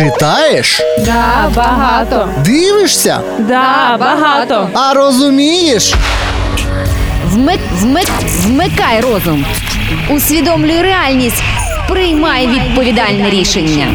Читаєш? Да, багато. Дивишся? Да, багато. А розумієш? Вмик, вмик, вмикай розум. Усвідомлюй реальність. Приймай відповідальне рішення.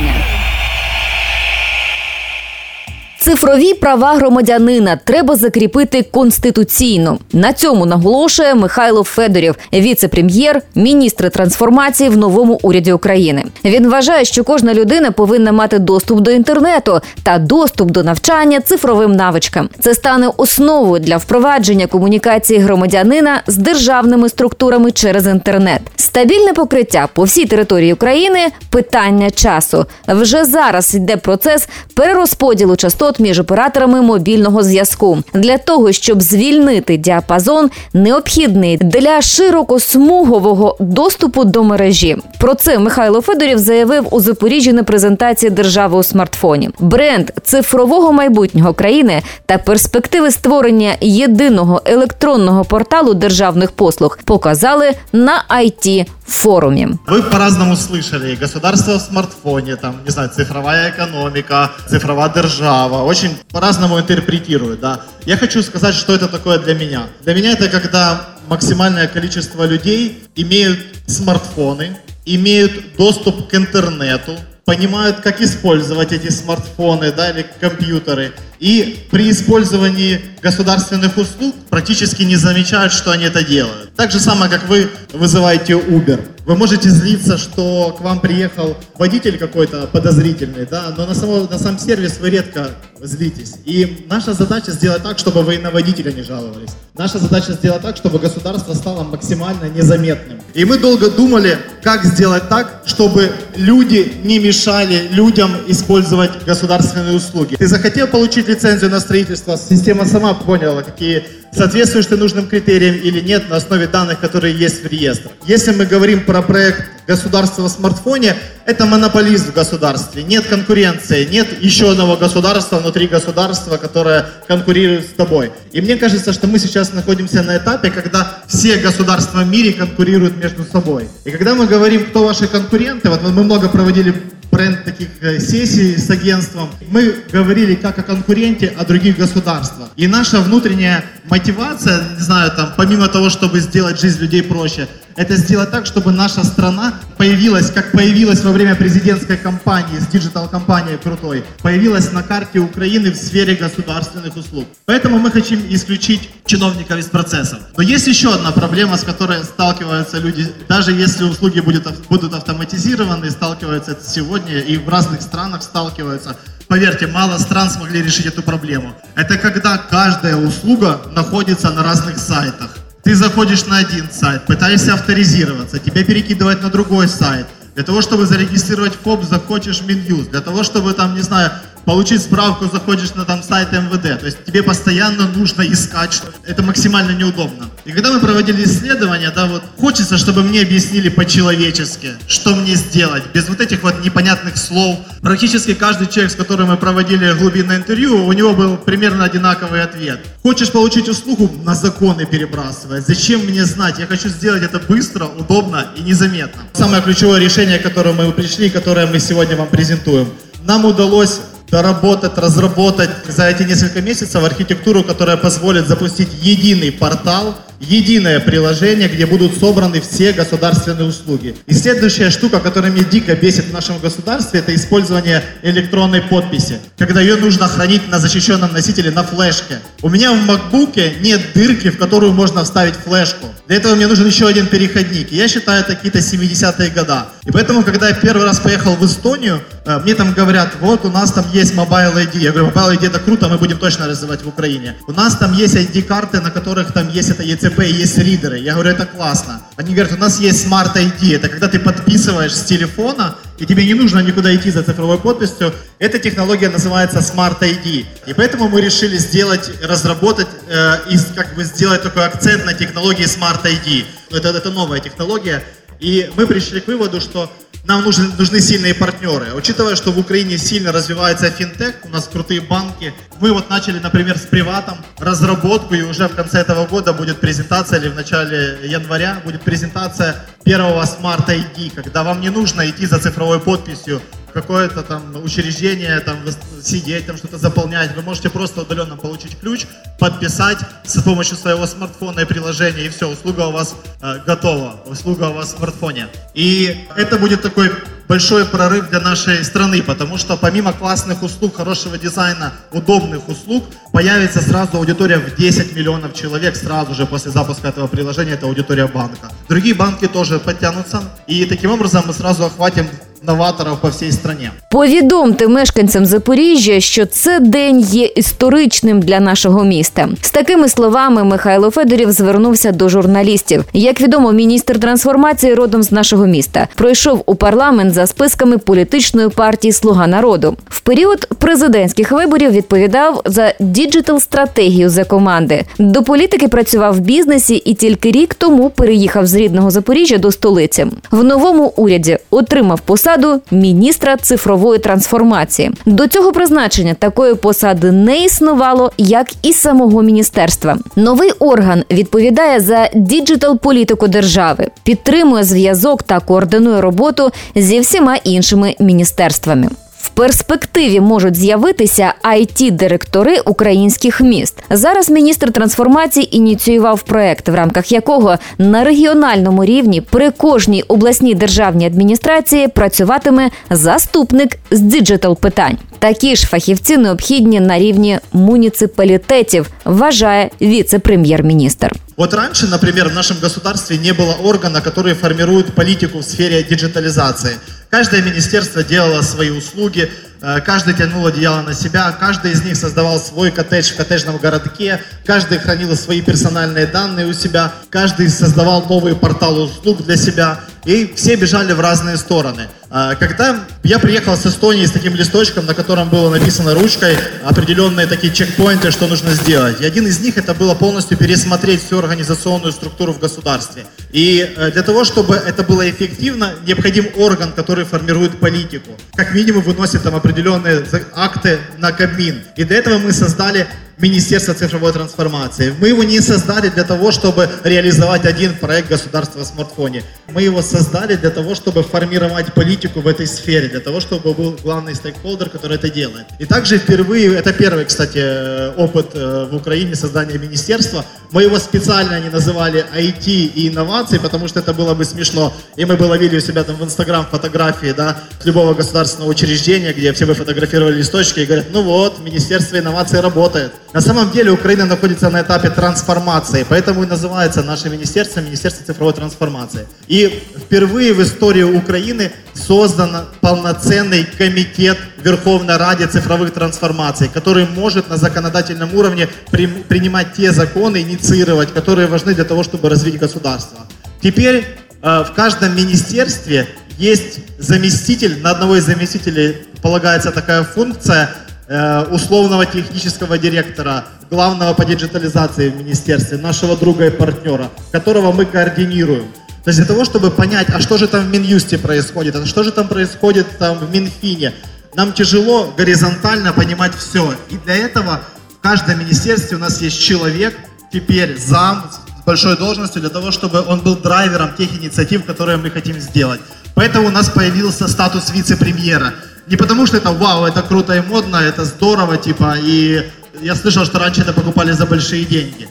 Цифрові права громадянина треба закріпити конституційно. На цьому наголошує Михайло Федорів, віце-прем'єр, міністр трансформації в новому уряді України. Він вважає, що кожна людина повинна мати доступ до інтернету та доступ до навчання цифровим навичкам. Це стане основою для впровадження комунікації громадянина з державними структурами через інтернет. Стабільне покриття по всій території України питання часу. Вже зараз йде процес перерозподілу частот між операторами мобільного зв'язку. Для того щоб звільнити діапазон, необхідний для широкосмугового доступу до мережі. Про це Михайло Федорів заявив у Запоріжжі на презентації держави у смартфоні. Бренд цифрового майбутнього країни та перспективи створення єдиного електронного порталу державних послуг показали на it форумі. Вы по-разному слышали. Государство в смартфоне, там, не знаю, цифровая экономика, цифровая держава. Очень по-разному интерпретируют, да. Я хочу сказать, что это такое для меня. Для меня это когда максимальное количество людей имеют смартфоны, имеют доступ к интернету, понимают, как использовать эти смартфоны да, или компьютеры. И при использовании государственных услуг практически не замечают, что они это делают. Так же самое, как вы вызываете Uber. Вы можете злиться, что к вам приехал водитель какой-то подозрительный, да, но на, само, на сам сервис вы редко злитесь. И наша задача сделать так, чтобы вы на водителя не жаловались. Наша задача сделать так, чтобы государство стало максимально незаметным. И мы долго думали, как сделать так, чтобы люди не мешали людям использовать государственные услуги. Ты захотел получить лицензию на строительство, система сама поняла, какие соответствуешь ты нужным критериям или нет на основе данных, которые есть в реестре. Если мы говорим про проект государства в смартфоне, это монополист в государстве, нет конкуренции, нет еще одного государства внутри государства, которое конкурирует с тобой. И мне кажется, что мы сейчас находимся на этапе, когда все государства в мире конкурируют между собой. И когда мы говорим, кто ваши конкуренты, вот мы много проводили бренд таких э, сессий с агентством, мы говорили как о конкуренте, о других государствах. И наша внутренняя мотивация, не знаю, там, помимо того, чтобы сделать жизнь людей проще, это сделать так, чтобы наша страна появилась, как появилась во время президентской кампании с digital-кампанией крутой, появилась на карте Украины в сфере государственных услуг. Поэтому мы хотим исключить чиновников из процессов. Но есть еще одна проблема, с которой сталкиваются люди, даже если услуги будут, будут автоматизированы, сталкиваются это сегодня и в разных странах сталкиваются. Поверьте, мало стран смогли решить эту проблему. Это когда каждая услуга находится на разных сайтах. Ты заходишь на один сайт, пытаешься авторизироваться, тебя перекидывают на другой сайт. Для того, чтобы зарегистрировать ФОП, захочешь Минюст. Для того, чтобы там, не знаю, получить справку, заходишь на там сайт МВД. То есть тебе постоянно нужно искать, что это максимально неудобно. И когда мы проводили исследования, да, вот хочется, чтобы мне объяснили по-человечески, что мне сделать, без вот этих вот непонятных слов. Практически каждый человек, с которым мы проводили глубинное интервью, у него был примерно одинаковый ответ. Хочешь получить услугу, на законы перебрасывай. Зачем мне знать? Я хочу сделать это быстро, удобно и незаметно. Самое ключевое решение, к которому мы пришли, которое мы сегодня вам презентуем. Нам удалось доработать, разработать за эти несколько месяцев архитектуру, которая позволит запустить единый портал, единое приложение, где будут собраны все государственные услуги. И следующая штука, которая меня дико бесит в нашем государстве, это использование электронной подписи, когда ее нужно хранить на защищенном носителе на флешке. У меня в макбуке нет дырки, в которую можно вставить флешку. Для этого мне нужен еще один переходник. Я считаю, это какие-то 70-е года. И поэтому, когда я первый раз поехал в Эстонию, э, мне там говорят, вот у нас там есть Mobile ID. Я говорю, Mobile ID это круто, мы будем точно развивать в Украине. У нас там есть ID-карты, на которых там есть это ECP и есть ридеры. Я говорю, это классно. Они говорят, у нас есть Smart ID. Это когда ты подписываешь с телефона, и тебе не нужно никуда идти за цифровой подписью. Эта технология называется Smart ID. И поэтому мы решили сделать, разработать э, и как бы сделать такой акцент на технологии Smart ID. Это, это новая технология. И мы пришли к выводу, что нам нужны, нужны сильные партнеры. Учитывая, что в Украине сильно развивается финтех, у нас крутые банки, мы вот начали, например, с приватом разработку, и уже в конце этого года будет презентация, или в начале января будет презентация первого Smart ID, когда вам не нужно идти за цифровой подписью какое-то там учреждение, там сидеть, там что-то заполнять. Вы можете просто удаленно получить ключ, подписать с помощью своего смартфона и приложения, и все, услуга у вас э, готова, услуга у вас в смартфоне. И это будет такой большой прорыв для нашей страны, потому что помимо классных услуг, хорошего дизайна, удобных услуг, появится сразу аудитория в 10 миллионов человек сразу же после запуска этого приложения, это аудитория банка. Другие банки тоже подтянутся, и таким образом мы сразу охватим новаторов по всей стране. Повідомте мешканцям Запоріжжя, що це день є історичним для нашого міста. З такими словами Михайло Федорів звернувся до журналістів. Як відомо, міністр трансформації родом з нашого міста пройшов у парламент за списками політичної партії Слуга народу. В період президентських виборів відповідав за діджитал стратегію за команди. До політики працював в бізнесі і тільки рік тому переїхав з рідного Запоріжжя до столиці. В новому уряді отримав посаду міністра цифрової трансформації. До цього призначення такої посади не існувало, як і самого міністерства. Новий орган відповідає за digital політику держави, підтримує зв'язок та координує роботу зі всіма іншими міністерствами. Перспективі можуть з'явитися IT-директори українських міст. Зараз міністр трансформації ініціював проект, в рамках якого на регіональному рівні при кожній обласній державній адміністрації працюватиме заступник з digital питань. Такі ж фахівці необхідні на рівні муніципалітетів, вважає віце-прем'єр-міністр. Вот раньше, например, в нашем государстве не было органа, который формирует политику в сфере диджитализации. Каждое министерство делало свои услуги, э, каждый тянул одеяло на себя, каждый из них создавал свой коттедж в коттеджном городке, каждый хранил свои персональные данные у себя, каждый создавал новый портал услуг для себя, и все бежали в разные стороны. А, Когда я приехал с Эстонии с таким листочком, на котором было написано ручкой определенные такие чекпоинты, что нужно сделать. И один из них это было полностью пересмотреть всю организационную структуру в государстве. И э, для того, чтобы это было эффективно, необходим орган, который формирует политику. Как минимум выносит там определенные акты на Кабмин. И для этого мы создали Министерство цифровой трансформации. Мы его не создали для того, чтобы реализовать один проект государства в смартфоне. Мы его создали для того, чтобы формировать политику в этой сфере, для того, чтобы был главный стейкхолдер, который это делает. И также впервые, это первый, кстати, э, опыт э, в Украине создания министерства. Мы его специально не называли IT и инновации, потому что это было бы смешно. И мы бы ловили у себя там в Инстаграм фотографии, да, любого государственного учреждения, где все бы фотографировали листочки и говорят, ну вот, Министерство инноваций работает. На самом деле Украина находится на этапе трансформации, поэтому и называется наше министерство Министерство цифровой трансформации. И впервые в истории Украины создан полноценный комитет Верховной Раде цифровых трансформаций, который может на законодательном уровне при- принимать те законы, инициировать, которые важны для того, чтобы развить государство. Теперь э, в каждом министерстве есть заместитель, на одного из заместителей полагается такая функция условного технического директора, главного по диджитализации в министерстве, нашего друга и партнера, которого мы координируем. То есть для того, чтобы понять, а что же там в Минюсте происходит, а что же там происходит там в Минфине, нам тяжело горизонтально понимать все. И для этого в каждом министерстве у нас есть человек, теперь зам с большой должностью, для того, чтобы он был драйвером тех инициатив, которые мы хотим сделать. Поэтому у нас появился статус вице-премьера. Не потому, что это вау, это круто и модно, это здорово, типа, и я слышал, что раньше это покупали за большие деньги.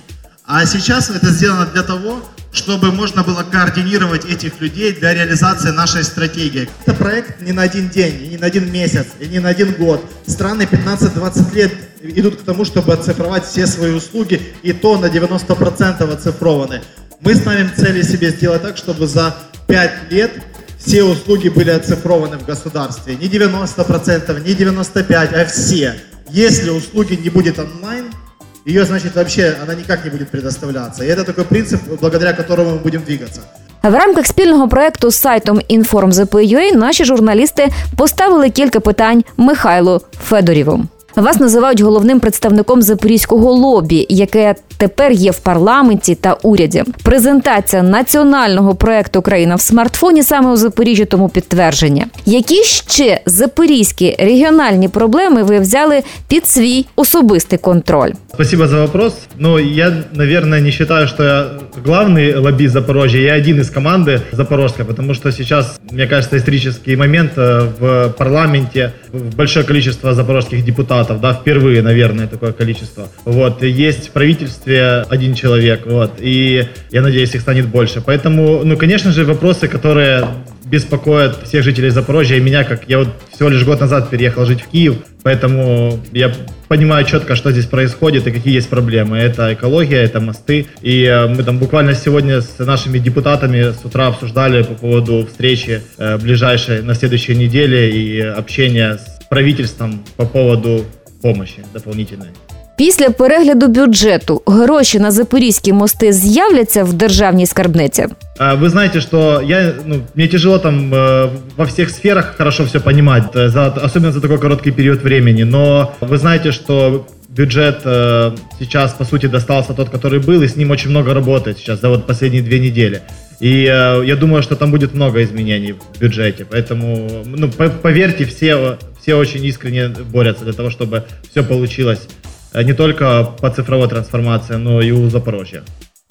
А сейчас это сделано для того, чтобы можно было координировать этих людей для реализации нашей стратегии. Это проект не на один день, не на один месяц, и не на один год. Страны 15-20 лет идут к тому, чтобы оцифровать все свои услуги, и то на 90% оцифрованы. Мы ставим цели себе сделать так, чтобы за 5 лет все услуги были оцифрованы в государстве. Не 90%, не 95%, а все. Если услуги не будет онлайн, ее, значит, вообще она никак не будет предоставляться. И это такой принцип, благодаря которому мы будем двигаться. В рамках спільного проекту з сайтом InformZP.ua наші журналісти поставили кілька питань Михайлу Федоріву. Вас називають головним представником запорізького лобі, яке тепер є в парламенті та уряді. Презентація національного проекту Країна в смартфоні саме у Запоріжжі тому підтвердження. Які ще запорізькі регіональні проблеми ви взяли під свій особистий контроль? Спасибо за вопрос. Но я, наверное, не считаю, что я главный лоббист Запорожья. Я один из команды Запорожской, потому что сейчас, мне кажется, исторический момент э, в парламенте, в большое количество запорожских депутатов, да, впервые, наверное, такое количество. Вот, есть в правительстве один человек, вот, и я надеюсь, их станет больше. Поэтому, ну, конечно же, вопросы, которые беспокоят всех жителей Запорожья и меня, как я вот всего лишь год назад переехал жить в Киев, поэтому я понимаю четко, что здесь происходит и какие есть проблемы. Это экология, это мосты. И э, мы там буквально сегодня с нашими депутатами с утра обсуждали по поводу встречи э, ближайшей на следующей неделе и общения с правительством по поводу помощи дополнительной. Після перегляду бюджету гроші на запорізькі мости з'являться в державній скарбниці. А, Вы знаете, что я, ну, мне тяжело там э, во всех сферах хорошо все понимать, э, за, особенно за такой короткий период времени. Но вы знаете, что бюджет э, сейчас, по сути, достался тот, который был, и с ним очень много работает сейчас за вот последние две недели. И э, я думаю, что там будет много изменений в бюджете. Поэтому, ну, по- поверьте, все, все очень искренне борются для того, чтобы все получилось э, не только по цифровой трансформации, но и у Запорожья.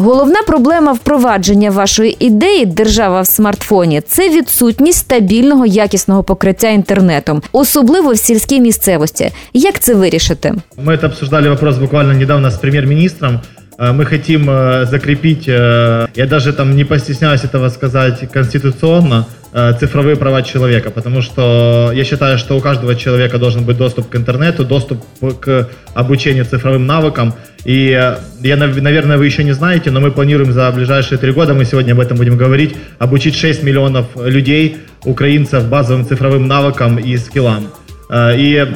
Головна проблема впровадження вашої ідеї держава в смартфоні це відсутність стабільного якісного покриття інтернетом, особливо в сільській місцевості. Як це вирішити? Мы это обсуждали вопрос буквально недавно с премьер-министром. Э, Мы хотим э, закрепить, э, я даже там не постесняюсь этого сказать конституционно, э, цифровые права человека, потому что я считаю, что у каждого человека должен быть доступ к интернету, доступ к обучению цифровым навыкам. И э, я, нав- наверное, вы еще не знаете, но мы планируем за ближайшие три года, мы сегодня об этом будем говорить, обучить 6 миллионов людей, украинцев, базовым цифровым навыкам и скиллам. Э, И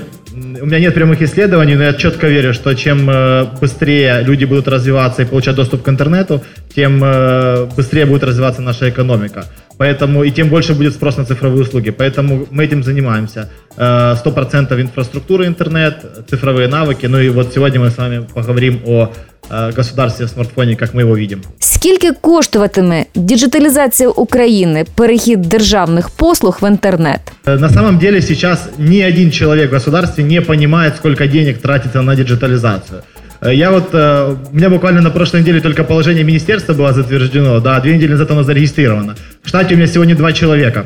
у меня нет прямых исследований, но я четко верю, что чем э, быстрее люди будут развиваться и получать доступ к интернету, тем э, быстрее будет развиваться наша экономика. Поэтому и тем больше будет спрос на цифровые услуги. Поэтому мы этим занимаемся. Э, 100% инфраструктура интернет, цифровые навыки. Ну и вот сегодня мы с вами поговорим о э, государстве в смартфоне, как мы его видим. Скільки коштуватиме діджиталізація України, перехід державних послуг в інтернет? Э, На самом деле сейчас ни один человек в государстве не понимает, сколько денег тратится на диджитализацию. Э, Я вот, э, у меня буквально на прошлой неделе только положение министерства было затверждено, да, две недели назад оно зарегистрировано. В штате у меня сегодня два человека.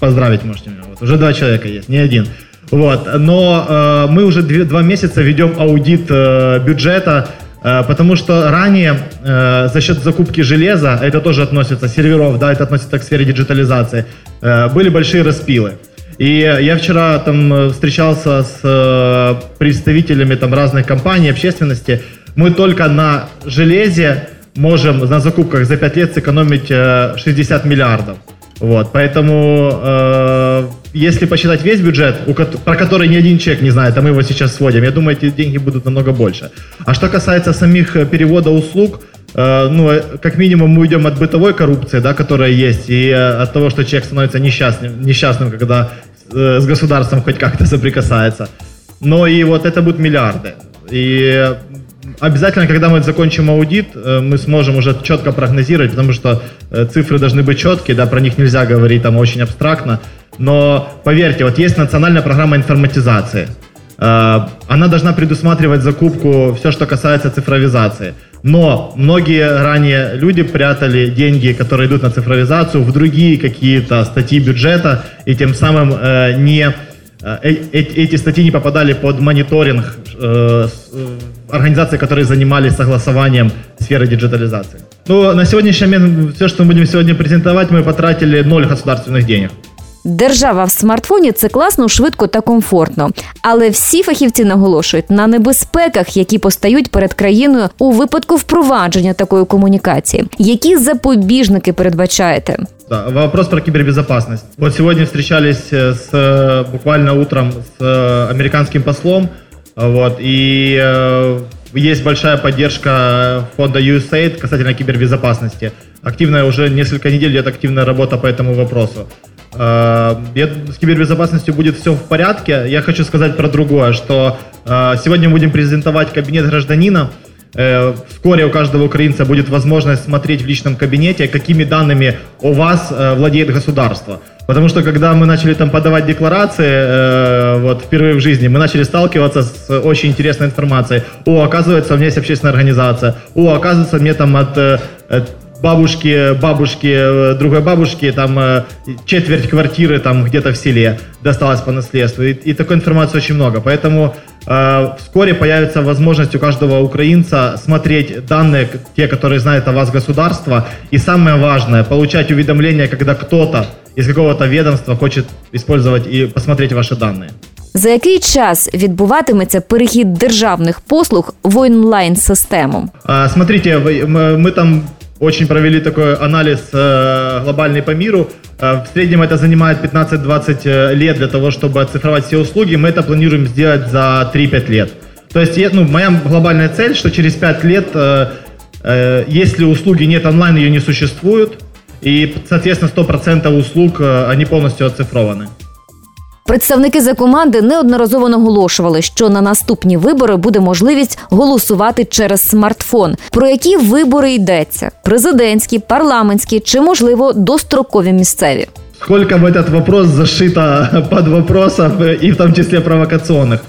Поздравить можете меня. Вот, уже два человека есть, не один. Вот, но э, мы уже две- два месяца ведем аудит э, бюджета, э, потому что ранее э, за счет закупки железа, это тоже относится, серверов, да, это относится к сфере диджитализации, э, были большие распилы. И я вчера там э, встречался с э, представителями там разных компаний, общественности. Мы только на железе можем на закупках за 5 лет сэкономить э, 60 миллиардов. Вот, поэтому э, если посчитать весь бюджет, у про который ни один человек не знает, а мы его сейчас сводим, я думаю, эти деньги будут намного больше. А что касается самих э, перевода услуг, э, ну, э, как минимум мы уйдем от бытовой коррупции, да, которая есть, и э, от того, что человек становится несчастным, несчастным когда э, с государством хоть как-то соприкасается. Но и вот это будут миллиарды. И э, обязательно, когда мы закончим аудит, э, мы сможем уже четко прогнозировать, потому что э, цифры должны быть четкие, да, про них нельзя говорить там очень абстрактно. Но поверьте, вот есть национальная программа информатизации. Э, Она должна предусматривать закупку, все, что касается цифровизации. Но многие ранее люди прятали деньги, которые идут на цифровизацию, в другие какие-то статьи бюджета, и тем самым э, не Э, э- эти статьи не попадали под мониторинг э, э, организаций, которые занимались согласованием сферы диджитализации. Ну, на сегодняшний момент все, что мы будем сегодня презентовать, мы потратили ноль государственных денег. Держава в смартфоні це класно, швидко та комфортно. Але всі фахівці наголошують на небезпеках, які постають перед країною у випадку впровадження такої комунікації. Які запобіжники передбачаєте? Да, вопрос про кибербезопасность. Вот сегодня встречались э, с, э, буквально утром с э, американским послом, э, вот, и э, есть большая поддержка фонда USAID касательно кибербезопасности. Активная уже несколько недель идет активная работа по этому вопросу. Э, С кибербезопасностью будет все в порядке. Я хочу сказать про другое, что Э, Сегодня мы будем презентовать кабинет гражданина. Э, Вскоре у каждого украинца будет возможность смотреть в личном кабинете, какими данными о вас владеет государство. Потому что когда мы начали там подавать декларации, вот впервые в жизни, мы начали сталкиваться с очень интересной информацией. О, оказывается, у меня есть общественная организация. О, оказывается, мне там от бабушки, бабушки, э, другой бабушки, там э, четверть квартиры там где-то в селе досталась по наследству. И, и такой информации очень много. Поэтому э, вскоре появится возможность у каждого украинца смотреть данные, те, которые знает о вас государство. И самое важное, получать уведомления, когда кто-то из какого-то ведомства хочет использовать и посмотреть ваши данные. За який час відбуватиметься перехід державних послуг в онлайн систему? А, Смотрите, мы мы там очень провели такой анализ э, глобальный по миру. Э, В среднем это занимает 15-20 лет для того, чтобы оцифровать все услуги. Мы это планируем сделать за 3-5 лет. То есть, ну, моя глобальная цель, что через 5 лет, э, э, если услуги нет онлайн, ее не существует. И, соответственно, 100% услуг, э, они полностью оцифрованы. Представники за команди неодноразово наголошували, що на наступні вибори буде можливість голосувати через смартфон. Про які вибори йдеться: президентські, парламентські чи, можливо, дострокові місцеві. Сколько в этот вопрос зашито под вопросов, э, и в том числе провокационных.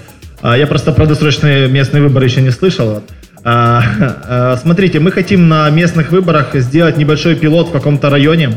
А, Я просто про досрочные местные выборы еще не слышал. вот. А, а, Смотрите, мы хотим на местных выборах сделать небольшой пилот в каком-то районе.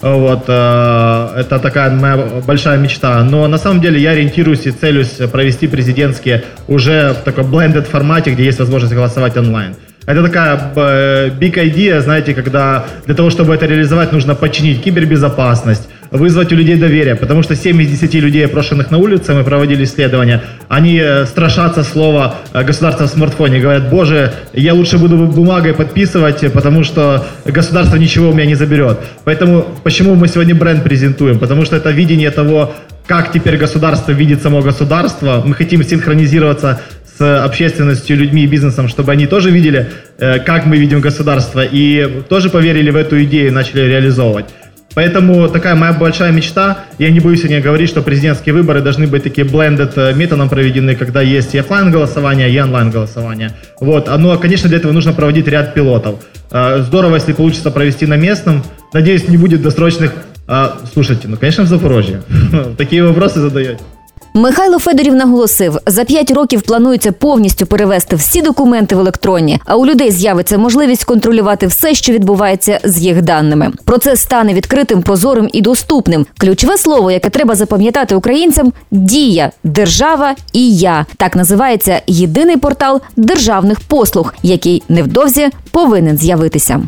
Вот, э, это такая моя большая мечта. Но на самом деле я ориентируюсь и целюсь провести президентские уже в таком blended формате, где есть возможность голосовать онлайн. Это такая э, big idea, знаете, когда для того, чтобы это реализовать, нужно починить кибербезопасность, вызвать у людей доверие, потому что 7 из 10 людей, опрошенных на улице, мы проводили исследования, они э, страшатся слова э, государство в смартфоне, говорят, боже, я лучше буду бумагой подписывать, потому что государство ничего у меня не заберет. Поэтому почему мы сегодня бренд презентуем? Потому что это видение того, как теперь государство видит само государство. Мы хотим синхронизироваться с общественностью, людьми и бизнесом, чтобы они тоже видели, э, как мы видим государство, и тоже поверили в эту идею и начали реализовывать. Поэтому такая моя большая мечта. Я не боюсь сегодня говорить, что президентские выборы должны быть такие blended э, методом проведены, когда есть и офлайн голосование, и онлайн голосование. Вот. А, Ну, а, конечно, для этого нужно проводить ряд пилотов. Э, Здорово, если получится провести на местном. Надеюсь, не будет досрочных... А, Слушайте, ну, конечно, в Запорожье. Такие вопросы задаете. Михайло Федорів наголосив, за п'ять років планується повністю перевести всі документи в електронні, а у людей з'явиться можливість контролювати все, що відбувається з їх даними. Процес стане відкритим, прозорим і доступним. Ключове слово, яке треба запам'ятати українцям дія, держава і я. Так називається єдиний портал державних послуг, який невдовзі повинен з'явитися.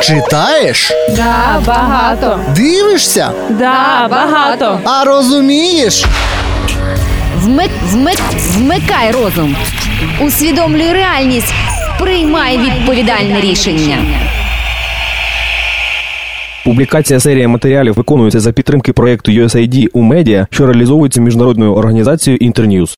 Читаєш? Да, багато. Дивишся? Да, багато. А розумієш? Вмик, вмик, вмикай розум. Усвідомлюй реальність. Приймай відповідальне рішення. Публікація серії матеріалів виконується за підтримки проєкту USAID у медіа, що реалізовується міжнародною організацією Internews.